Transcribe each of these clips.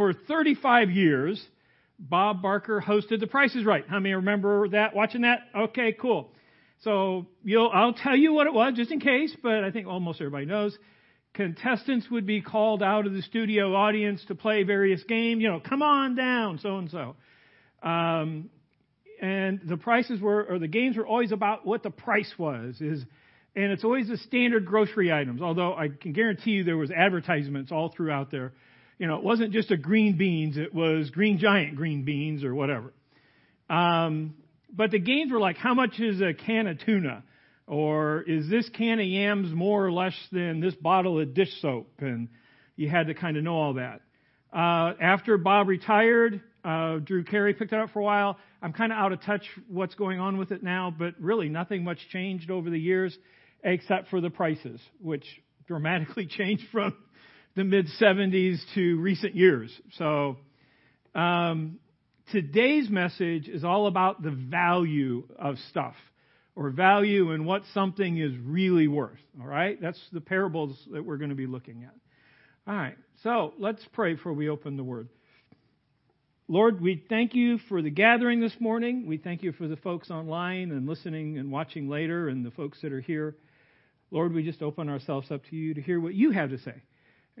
for 35 years, Bob Barker hosted The Price is Right. How many remember that? Watching that? Okay, cool. So you'll, I'll tell you what it was just in case, but I think almost everybody knows. Contestants would be called out of the studio audience to play various games. You know, come on down, so and so. Um, and the prices were, or the games were always about what the price was. Is and it's always the standard grocery items. Although I can guarantee you there was advertisements all throughout there. You know, it wasn't just a green beans; it was green giant green beans or whatever. Um, but the games were like, how much is a can of tuna? Or is this can of yams more or less than this bottle of dish soap? And you had to kind of know all that. Uh, after Bob retired, uh, Drew Carey picked it up for a while. I'm kind of out of touch what's going on with it now, but really nothing much changed over the years except for the prices, which dramatically changed from the mid 70s to recent years. So, um, today's message is all about the value of stuff or value and what something is really worth. All right? That's the parables that we're going to be looking at. All right. So let's pray before we open the word. Lord, we thank you for the gathering this morning. We thank you for the folks online and listening and watching later and the folks that are here. Lord, we just open ourselves up to you to hear what you have to say.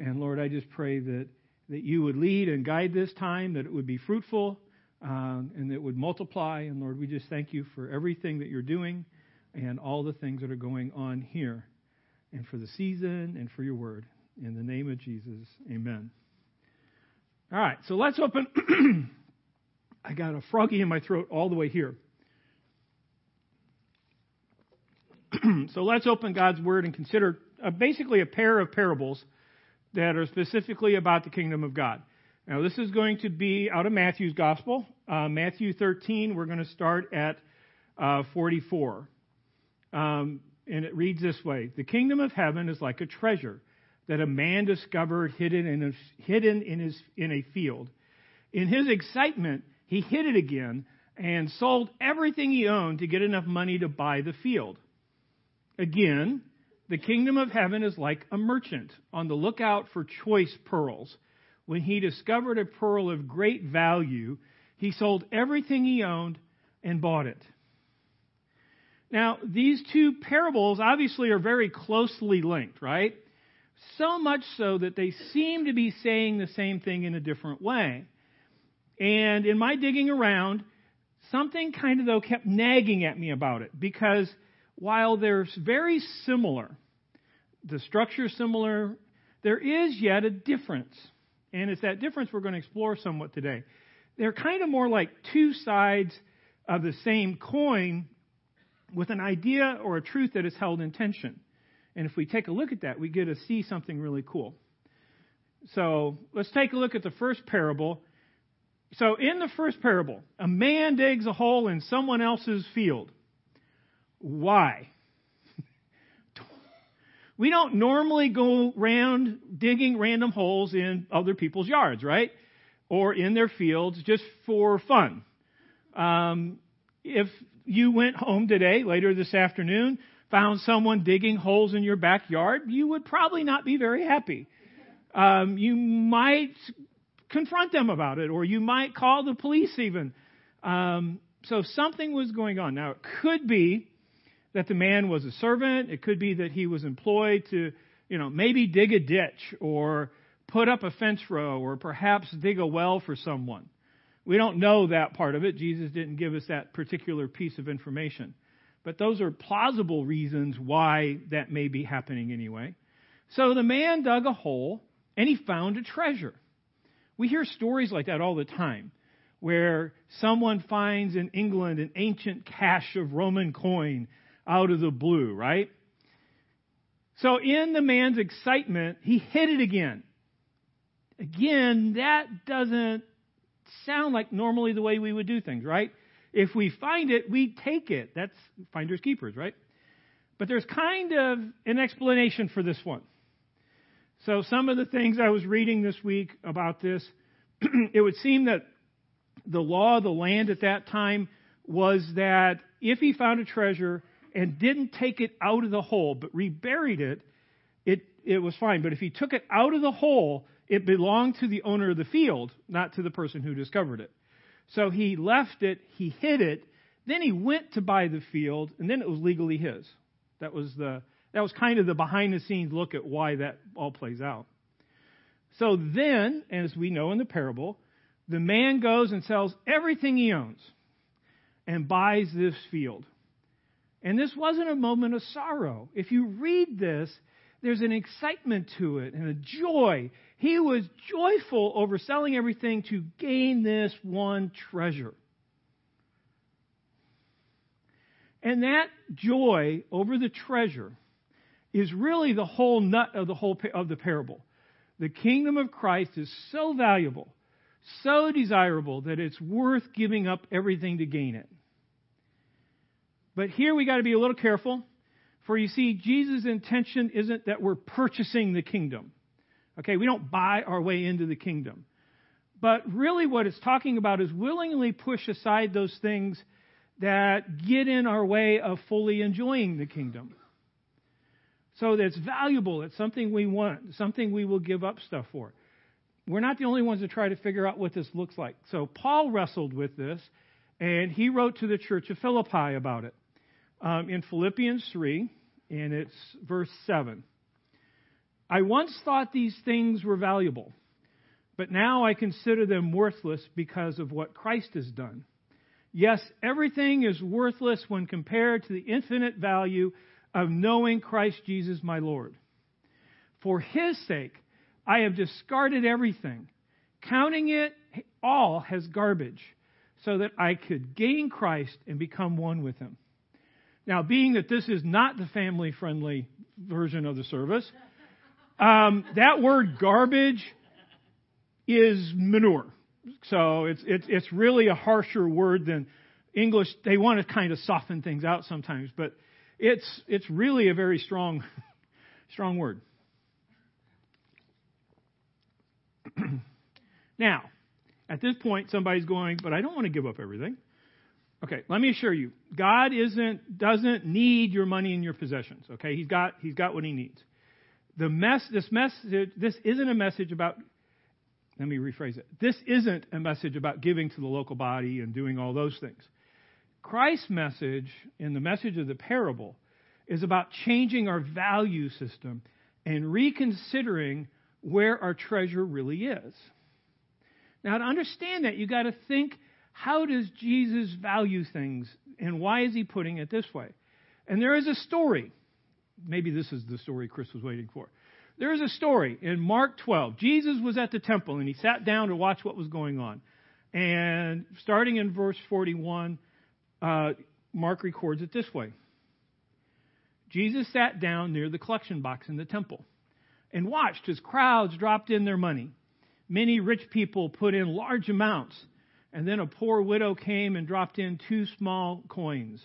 And Lord, I just pray that, that you would lead and guide this time, that it would be fruitful, um, and that it would multiply. And Lord, we just thank you for everything that you're doing and all the things that are going on here, and for the season and for your word. In the name of Jesus, amen. All right, so let's open. I got a froggy in my throat all the way here. so let's open God's Word and consider uh, basically a pair of parables that are specifically about the kingdom of God. Now, this is going to be out of Matthew's Gospel. Uh, Matthew 13, we're going to start at uh, 44. Um, and it reads this way The kingdom of heaven is like a treasure that a man discovered hidden in a, hidden in, his, in a field. In his excitement, he hid it again and sold everything he owned to get enough money to buy the field. Again, the kingdom of heaven is like a merchant on the lookout for choice pearls. When he discovered a pearl of great value, he sold everything he owned and bought it. Now, these two parables obviously are very closely linked, right? So much so that they seem to be saying the same thing in a different way. And in my digging around, something kind of though kept nagging at me about it because while they're very similar, the structure is similar, there is yet a difference. And it's that difference we're going to explore somewhat today. They're kind of more like two sides of the same coin with an idea or a truth that is held in tension. And if we take a look at that, we get to see something really cool. So let's take a look at the first parable. So in the first parable, a man digs a hole in someone else's field. Why? we don't normally go around digging random holes in other people's yards, right? Or in their fields just for fun. Um, if you went home today, later this afternoon, found someone digging holes in your backyard, you would probably not be very happy. Um, you might confront them about it, or you might call the police even. Um, so something was going on. Now, it could be that the man was a servant. It could be that he was employed to, you know, maybe dig a ditch or put up a fence row or perhaps dig a well for someone. We don't know that part of it. Jesus didn't give us that particular piece of information. But those are plausible reasons why that may be happening anyway. So the man dug a hole and he found a treasure. We hear stories like that all the time where someone finds in England an ancient cache of Roman coin out of the blue, right? So in the man's excitement, he hit it again. Again, that doesn't sound like normally the way we would do things, right? If we find it, we take it. That's finders keepers, right? But there's kind of an explanation for this one. So some of the things I was reading this week about this, it would seem that the law of the land at that time was that if he found a treasure and didn't take it out of the hole but reburied it, it, it was fine. But if he took it out of the hole it belonged to the owner of the field, not to the person who discovered it. So he left it, he hid it, then he went to buy the field, and then it was legally his. That was the that was kind of the behind the scenes look at why that all plays out. So then, as we know in the parable, the man goes and sells everything he owns and buys this field. And this wasn't a moment of sorrow. If you read this, there's an excitement to it and a joy. He was joyful over selling everything to gain this one treasure. And that joy over the treasure is really the whole nut of the whole of the parable. The kingdom of Christ is so valuable, so desirable that it's worth giving up everything to gain it. But here we got to be a little careful, for you see, Jesus' intention isn't that we're purchasing the kingdom. Okay, we don't buy our way into the kingdom. But really, what it's talking about is willingly push aside those things that get in our way of fully enjoying the kingdom. So that's valuable. It's something we want, something we will give up stuff for. We're not the only ones that try to figure out what this looks like. So Paul wrestled with this, and he wrote to the church of Philippi about it. Um, in Philippians 3, and it's verse 7. I once thought these things were valuable, but now I consider them worthless because of what Christ has done. Yes, everything is worthless when compared to the infinite value of knowing Christ Jesus my Lord. For his sake, I have discarded everything, counting it all as garbage, so that I could gain Christ and become one with him. Now, being that this is not the family friendly version of the service, um, that word garbage is manure. So it's, it's, it's really a harsher word than English. They want to kind of soften things out sometimes, but it's, it's really a very strong, strong word. now, at this point, somebody's going, but I don't want to give up everything. Okay, let me assure you, God isn't doesn't need your money and your possessions. Okay, He's got He's got what He needs. The mess this message this isn't a message about let me rephrase it. This isn't a message about giving to the local body and doing all those things. Christ's message in the message of the parable is about changing our value system and reconsidering where our treasure really is. Now, to understand that, you've got to think how does Jesus value things and why is he putting it this way? And there is a story. Maybe this is the story Chris was waiting for. There is a story in Mark 12. Jesus was at the temple and he sat down to watch what was going on. And starting in verse 41, uh, Mark records it this way Jesus sat down near the collection box in the temple and watched as crowds dropped in their money. Many rich people put in large amounts, and then a poor widow came and dropped in two small coins.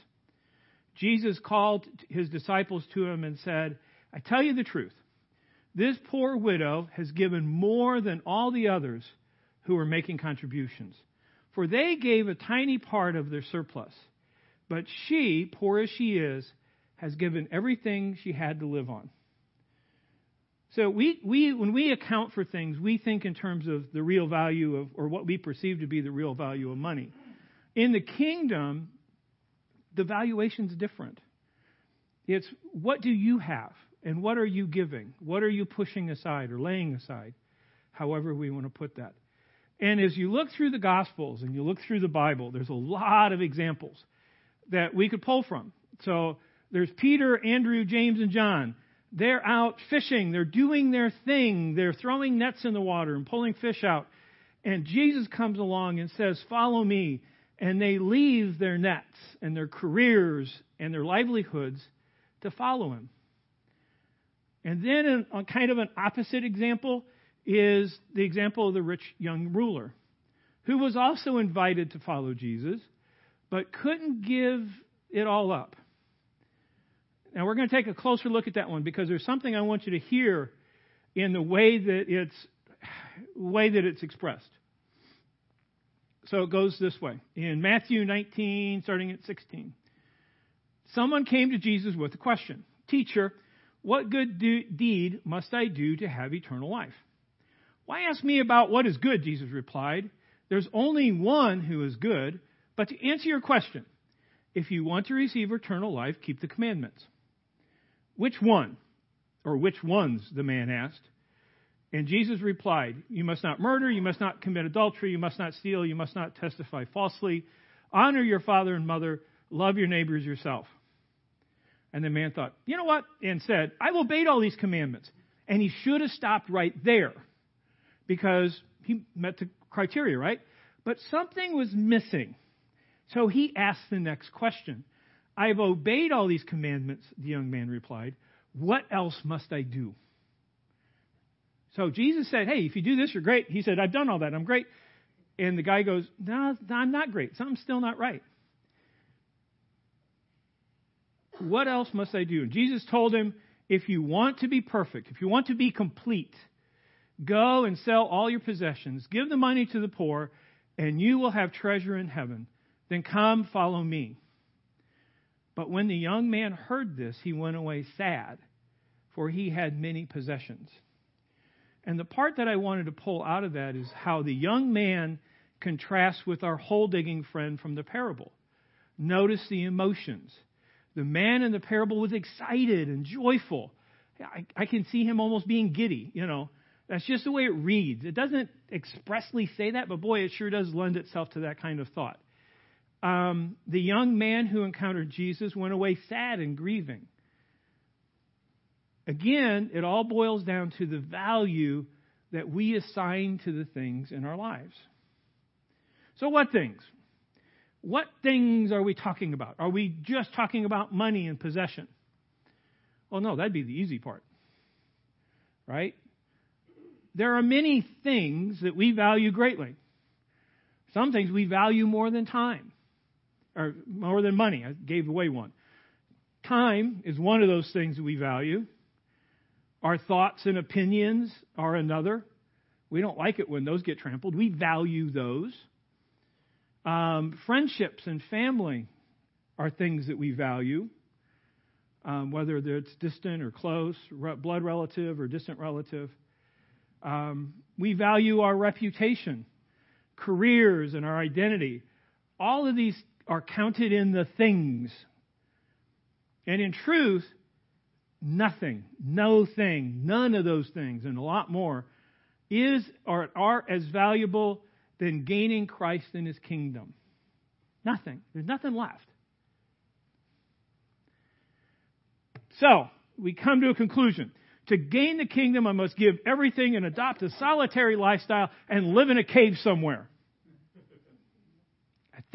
Jesus called his disciples to him and said, I tell you the truth. This poor widow has given more than all the others who were making contributions, for they gave a tiny part of their surplus. But she, poor as she is, has given everything she had to live on. So we, we, when we account for things, we think in terms of the real value of, or what we perceive to be the real value of money. In the kingdom, the valuation is different. It's what do you have? And what are you giving? What are you pushing aside or laying aside? However, we want to put that. And as you look through the Gospels and you look through the Bible, there's a lot of examples that we could pull from. So there's Peter, Andrew, James, and John. They're out fishing. They're doing their thing. They're throwing nets in the water and pulling fish out. And Jesus comes along and says, Follow me. And they leave their nets and their careers and their livelihoods to follow him. And then, a, kind of an opposite example is the example of the rich young ruler, who was also invited to follow Jesus, but couldn't give it all up. Now, we're going to take a closer look at that one because there's something I want you to hear in the way that it's way that it's expressed. So it goes this way. In Matthew 19, starting at 16. Someone came to Jesus with a question. Teacher, what good do, deed must I do to have eternal life? Why ask me about what is good? Jesus replied. There's only one who is good. But to answer your question, if you want to receive eternal life, keep the commandments. Which one? Or which ones? The man asked. And Jesus replied, You must not murder, you must not commit adultery, you must not steal, you must not testify falsely, honor your father and mother, love your neighbors yourself. And the man thought, You know what? And said, I've obeyed all these commandments. And he should have stopped right there because he met the criteria, right? But something was missing. So he asked the next question. I've obeyed all these commandments, the young man replied. What else must I do? So Jesus said, Hey, if you do this, you're great. He said, I've done all that. I'm great. And the guy goes, No, no I'm not great. Something's still not right. What else must I do? And Jesus told him, If you want to be perfect, if you want to be complete, go and sell all your possessions, give the money to the poor, and you will have treasure in heaven. Then come, follow me. But when the young man heard this, he went away sad, for he had many possessions. And the part that I wanted to pull out of that is how the young man contrasts with our hole digging friend from the parable. Notice the emotions. The man in the parable was excited and joyful. I, I can see him almost being giddy, you know. That's just the way it reads. It doesn't expressly say that, but boy, it sure does lend itself to that kind of thought. Um, the young man who encountered Jesus went away sad and grieving. Again, it all boils down to the value that we assign to the things in our lives. So, what things? What things are we talking about? Are we just talking about money and possession? Well, no, that'd be the easy part. Right? There are many things that we value greatly. Some things we value more than time, or more than money. I gave away one. Time is one of those things we value. Our thoughts and opinions are another. We don't like it when those get trampled. We value those. Um, friendships and family are things that we value, um, whether it's distant or close, blood relative or distant relative. Um, we value our reputation, careers, and our identity. All of these are counted in the things. And in truth, nothing, no thing, none of those things, and a lot more, is or are as valuable than gaining Christ in his kingdom. Nothing. There's nothing left. So, we come to a conclusion. To gain the kingdom, I must give everything and adopt a solitary lifestyle and live in a cave somewhere.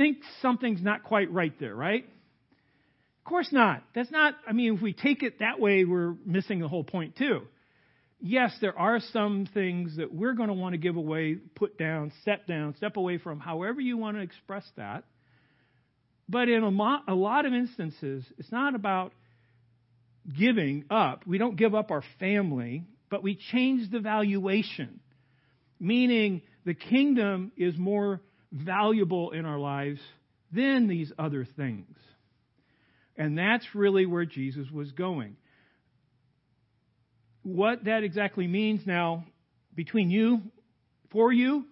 Think something's not quite right there, right? Of course not. That's not, I mean, if we take it that way, we're missing the whole point, too. Yes, there are some things that we're going to want to give away, put down, set down, step away from, however you want to express that. But in a, mo- a lot of instances, it's not about giving up. We don't give up our family, but we change the valuation, meaning the kingdom is more valuable in our lives than these other things. And that's really where Jesus was going. What that exactly means now, between you, for you,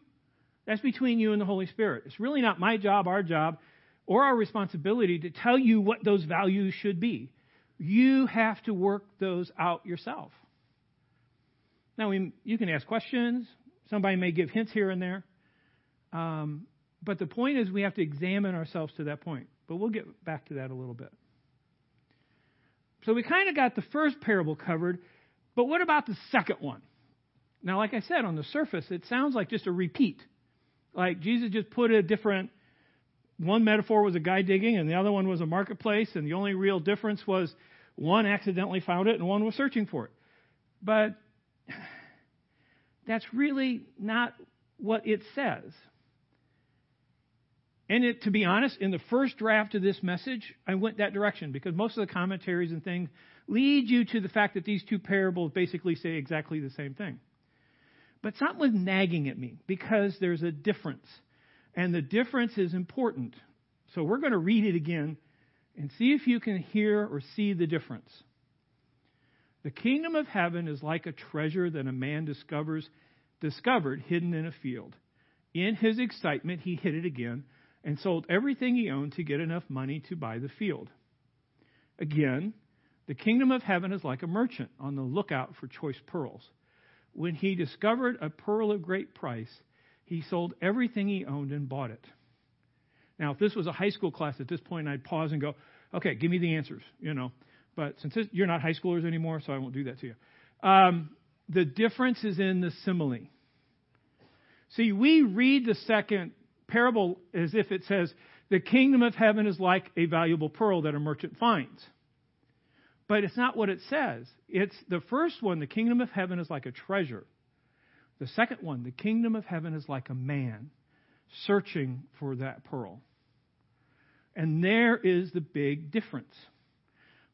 that's between you and the Holy Spirit. It's really not my job, our job, or our responsibility to tell you what those values should be. You have to work those out yourself. Now, we, you can ask questions. Somebody may give hints here and there. Um, but the point is, we have to examine ourselves to that point. But we'll get back to that a little bit. So we kind of got the first parable covered, but what about the second one? Now, like I said, on the surface, it sounds like just a repeat. Like Jesus just put a different, one metaphor was a guy digging and the other one was a marketplace, and the only real difference was one accidentally found it and one was searching for it. But that's really not what it says. And it, to be honest, in the first draft of this message, I went that direction because most of the commentaries and things lead you to the fact that these two parables basically say exactly the same thing. But something was nagging at me because there's a difference. And the difference is important. So we're going to read it again and see if you can hear or see the difference. The kingdom of heaven is like a treasure that a man discovers discovered hidden in a field. In his excitement, he hid it again and sold everything he owned to get enough money to buy the field. Again, the kingdom of heaven is like a merchant on the lookout for choice pearls. When he discovered a pearl of great price, he sold everything he owned and bought it. Now, if this was a high school class at this point, I'd pause and go, okay, give me the answers, you know. But since this, you're not high schoolers anymore, so I won't do that to you. Um, the difference is in the simile. See, we read the second parable as if it says, the kingdom of heaven is like a valuable pearl that a merchant finds. But it's not what it says. It's the first one, the kingdom of heaven is like a treasure. The second one, the kingdom of heaven is like a man searching for that pearl. And there is the big difference.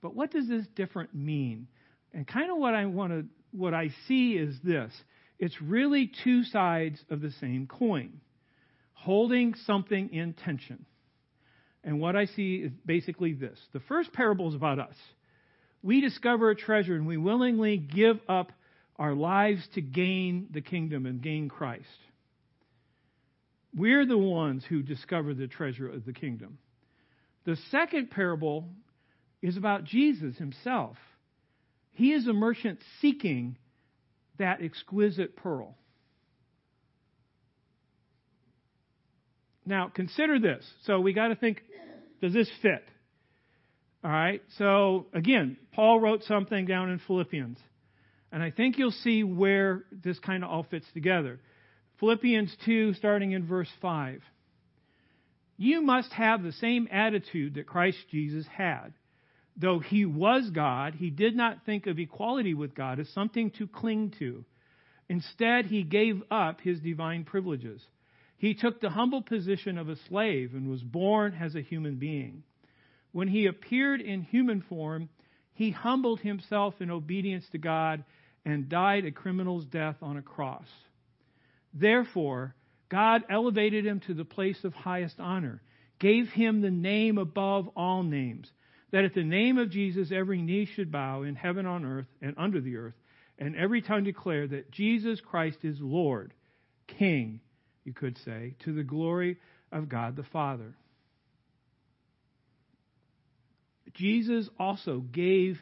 But what does this different mean? And kind of what I want to what I see is this. It's really two sides of the same coin, holding something in tension. And what I see is basically this. The first parable is about us. We discover a treasure and we willingly give up our lives to gain the kingdom and gain Christ. We're the ones who discover the treasure of the kingdom. The second parable is about Jesus himself. He is a merchant seeking that exquisite pearl. Now, consider this. So we got to think does this fit? All right. So again, Paul wrote something down in Philippians. And I think you'll see where this kind of all fits together. Philippians 2, starting in verse 5. You must have the same attitude that Christ Jesus had. Though he was God, he did not think of equality with God as something to cling to. Instead, he gave up his divine privileges. He took the humble position of a slave and was born as a human being. When he appeared in human form, he humbled himself in obedience to God and died a criminal's death on a cross. Therefore, God elevated him to the place of highest honor, gave him the name above all names that at the name of Jesus every knee should bow in heaven, on earth, and under the earth, and every tongue declare that Jesus Christ is Lord, King, you could say, to the glory of God the Father. Jesus also gave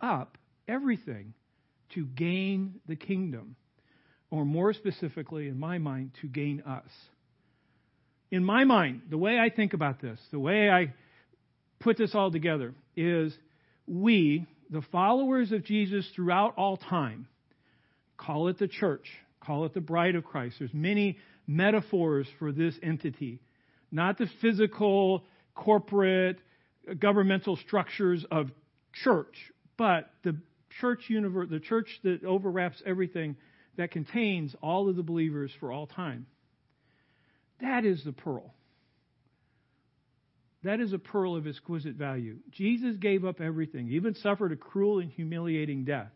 up everything to gain the kingdom, or more specifically, in my mind, to gain us. In my mind, the way I think about this, the way I put this all together is we, the followers of Jesus throughout all time, call it the church, call it the bride of Christ. There's many metaphors for this entity, not the physical, corporate, governmental structures of church, but the church universe, the church that overwraps everything that contains all of the believers for all time. That is the pearl. That is a pearl of exquisite value. Jesus gave up everything, even suffered a cruel and humiliating death,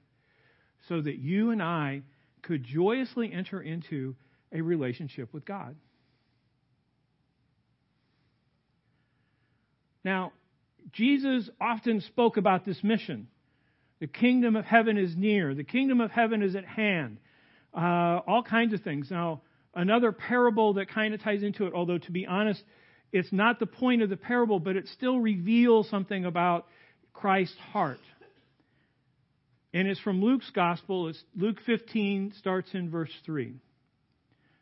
so that you and I could joyously enter into a relationship with God. Now, Jesus often spoke about this mission. The kingdom of heaven is near. The kingdom of heaven is at hand. Uh, all kinds of things. Now, another parable that kind of ties into it, although to be honest, it's not the point of the parable, but it still reveals something about Christ's heart. And it's from Luke's gospel. It's Luke 15 starts in verse 3.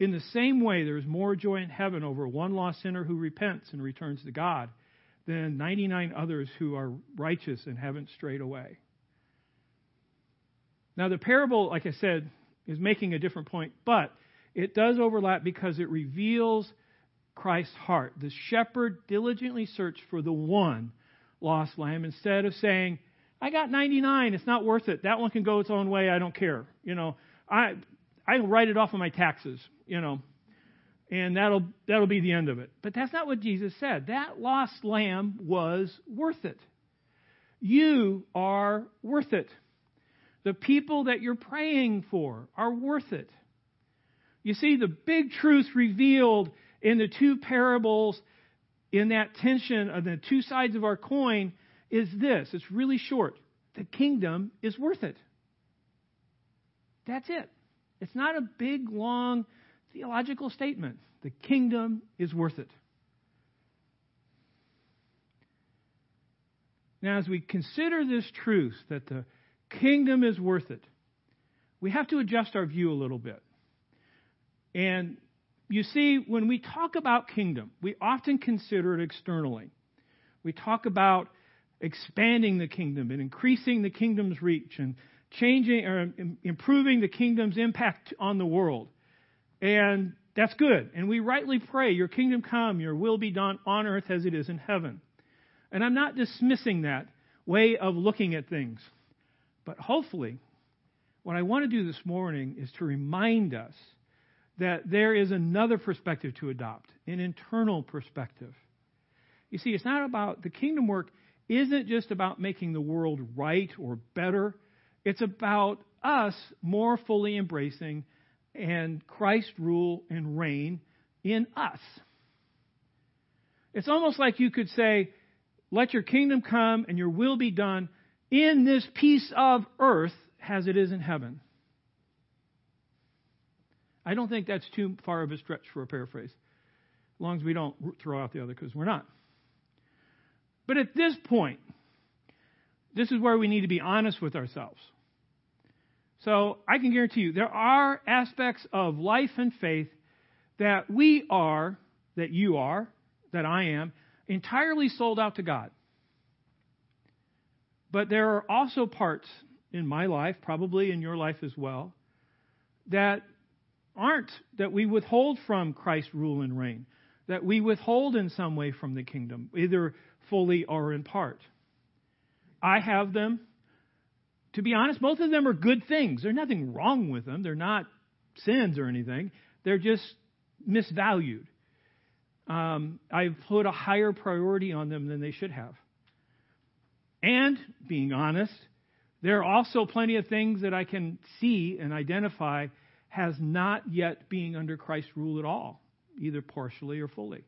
In the same way, there is more joy in heaven over one lost sinner who repents and returns to God than 99 others who are righteous and haven't strayed away. Now, the parable, like I said, is making a different point, but it does overlap because it reveals Christ's heart. The shepherd diligently searched for the one lost lamb instead of saying, I got 99, it's not worth it. That one can go its own way, I don't care. You know, I I write it off on my taxes, you know. and that'll that'll be the end of it. But that's not what Jesus said. That lost lamb was worth it. You are worth it. The people that you're praying for are worth it. You see, the big truth revealed in the two parables, in that tension of the two sides of our coin, is this. It's really short. The kingdom is worth it. That's it. It's not a big, long theological statement. The kingdom is worth it. Now, as we consider this truth that the kingdom is worth it, we have to adjust our view a little bit. And you see, when we talk about kingdom, we often consider it externally. We talk about expanding the kingdom and increasing the kingdom's reach and changing or improving the kingdom's impact on the world. And that's good. And we rightly pray, Your kingdom come, Your will be done on earth as it is in heaven. And I'm not dismissing that way of looking at things. But hopefully, what I want to do this morning is to remind us that there is another perspective to adopt, an internal perspective. You see, it's not about the kingdom work isn't just about making the world right or better. It's about us more fully embracing and Christ rule and reign in us. It's almost like you could say, let your kingdom come and your will be done in this piece of earth as it is in heaven. I don't think that's too far of a stretch for a paraphrase, as long as we don't throw out the other, because we're not. But at this point, this is where we need to be honest with ourselves. So I can guarantee you there are aspects of life and faith that we are, that you are, that I am, entirely sold out to God. But there are also parts in my life, probably in your life as well, that aren't, that we withhold from Christ's rule and reign, that we withhold in some way from the kingdom, either fully or in part. I have them. To be honest, both of them are good things. There's nothing wrong with them. They're not sins or anything. They're just misvalued. Um, I've put a higher priority on them than they should have. And, being honest, there are also plenty of things that I can see and identify has not yet being under Christ's rule at all, either partially or fully.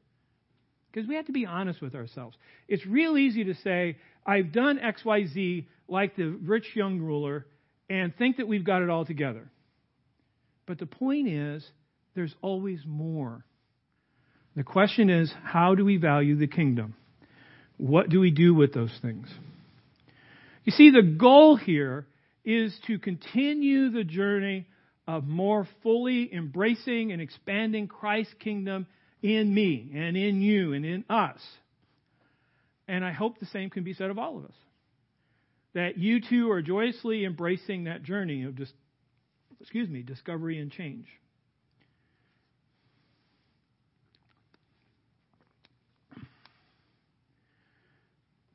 Because we have to be honest with ourselves. It's real easy to say, I've done XYZ like the rich young ruler and think that we've got it all together. But the point is, there's always more. The question is, how do we value the kingdom? What do we do with those things? You see, the goal here is to continue the journey of more fully embracing and expanding Christ's kingdom in me and in you and in us. And I hope the same can be said of all of us. That you too are joyously embracing that journey of just, excuse me, discovery and change.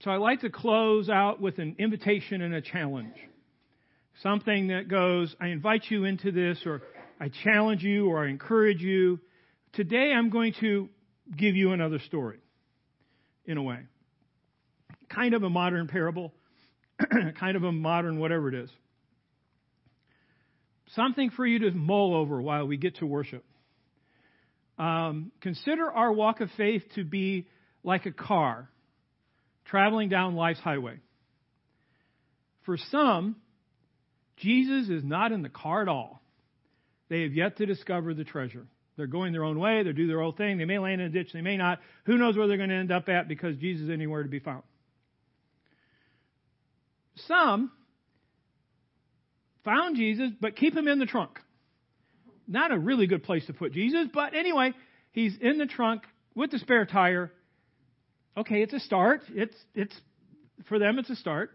So I'd like to close out with an invitation and a challenge. Something that goes, I invite you into this, or I challenge you, or I encourage you Today I'm going to give you another story, in a way. Kind of a modern parable, kind of a modern whatever it is. Something for you to mull over while we get to worship. Um, consider our walk of faith to be like a car traveling down life's highway. For some, Jesus is not in the car at all. They have yet to discover the treasure. They're going their own way. They do their own thing. They may land in a ditch. They may not. Who knows where they're going to end up at because Jesus is anywhere to be found. Some found Jesus, but keep him in the trunk. Not a really good place to put Jesus, but anyway, he's in the trunk with the spare tire. Okay, it's a start. It's it's for them it's a start.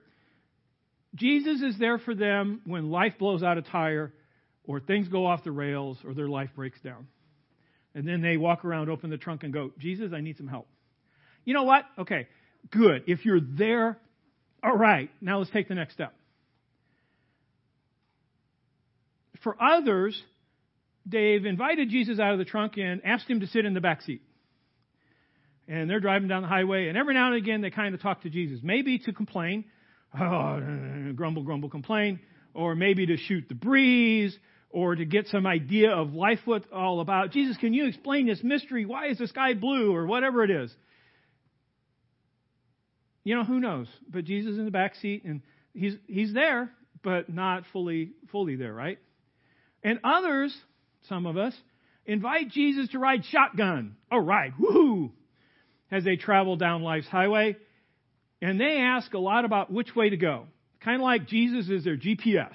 Jesus is there for them when life blows out a tire or things go off the rails or their life breaks down. And then they walk around, open the trunk, and go, Jesus, I need some help. You know what? Okay, good. If you're there, all right, now let's take the next step. For others, they've invited Jesus out of the trunk and asked him to sit in the back seat. And they're driving down the highway, and every now and again they kind of talk to Jesus, maybe to complain, oh, grumble, grumble, complain, or maybe to shoot the breeze, or to get some idea of life what's all about. Jesus, can you explain this mystery? Why is the sky blue? Or whatever it is. You know, who knows? But Jesus is in the back seat, and he's he's there, but not fully fully there, right? And others, some of us, invite Jesus to ride shotgun. Oh, ride, woohoo! As they travel down life's highway, and they ask a lot about which way to go. Kind of like Jesus is their GPS.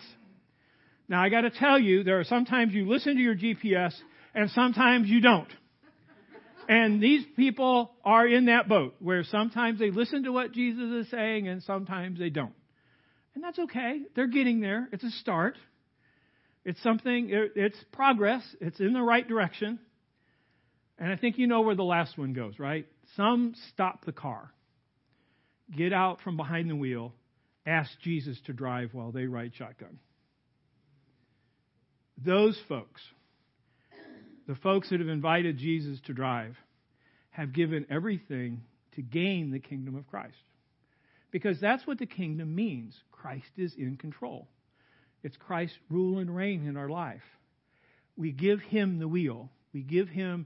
Now, I got to tell you, there are sometimes you listen to your GPS and sometimes you don't. And these people are in that boat where sometimes they listen to what Jesus is saying and sometimes they don't. And that's okay. They're getting there. It's a start. It's something, it's progress. It's in the right direction. And I think you know where the last one goes, right? Some stop the car, get out from behind the wheel, ask Jesus to drive while they ride shotgun. Those folks, the folks that have invited Jesus to drive, have given everything to gain the kingdom of Christ. Because that's what the kingdom means. Christ is in control. It's Christ's rule and reign in our life. We give him the wheel. We give him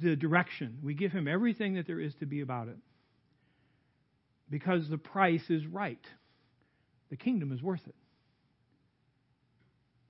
the direction. We give him everything that there is to be about it. Because the price is right. The kingdom is worth it.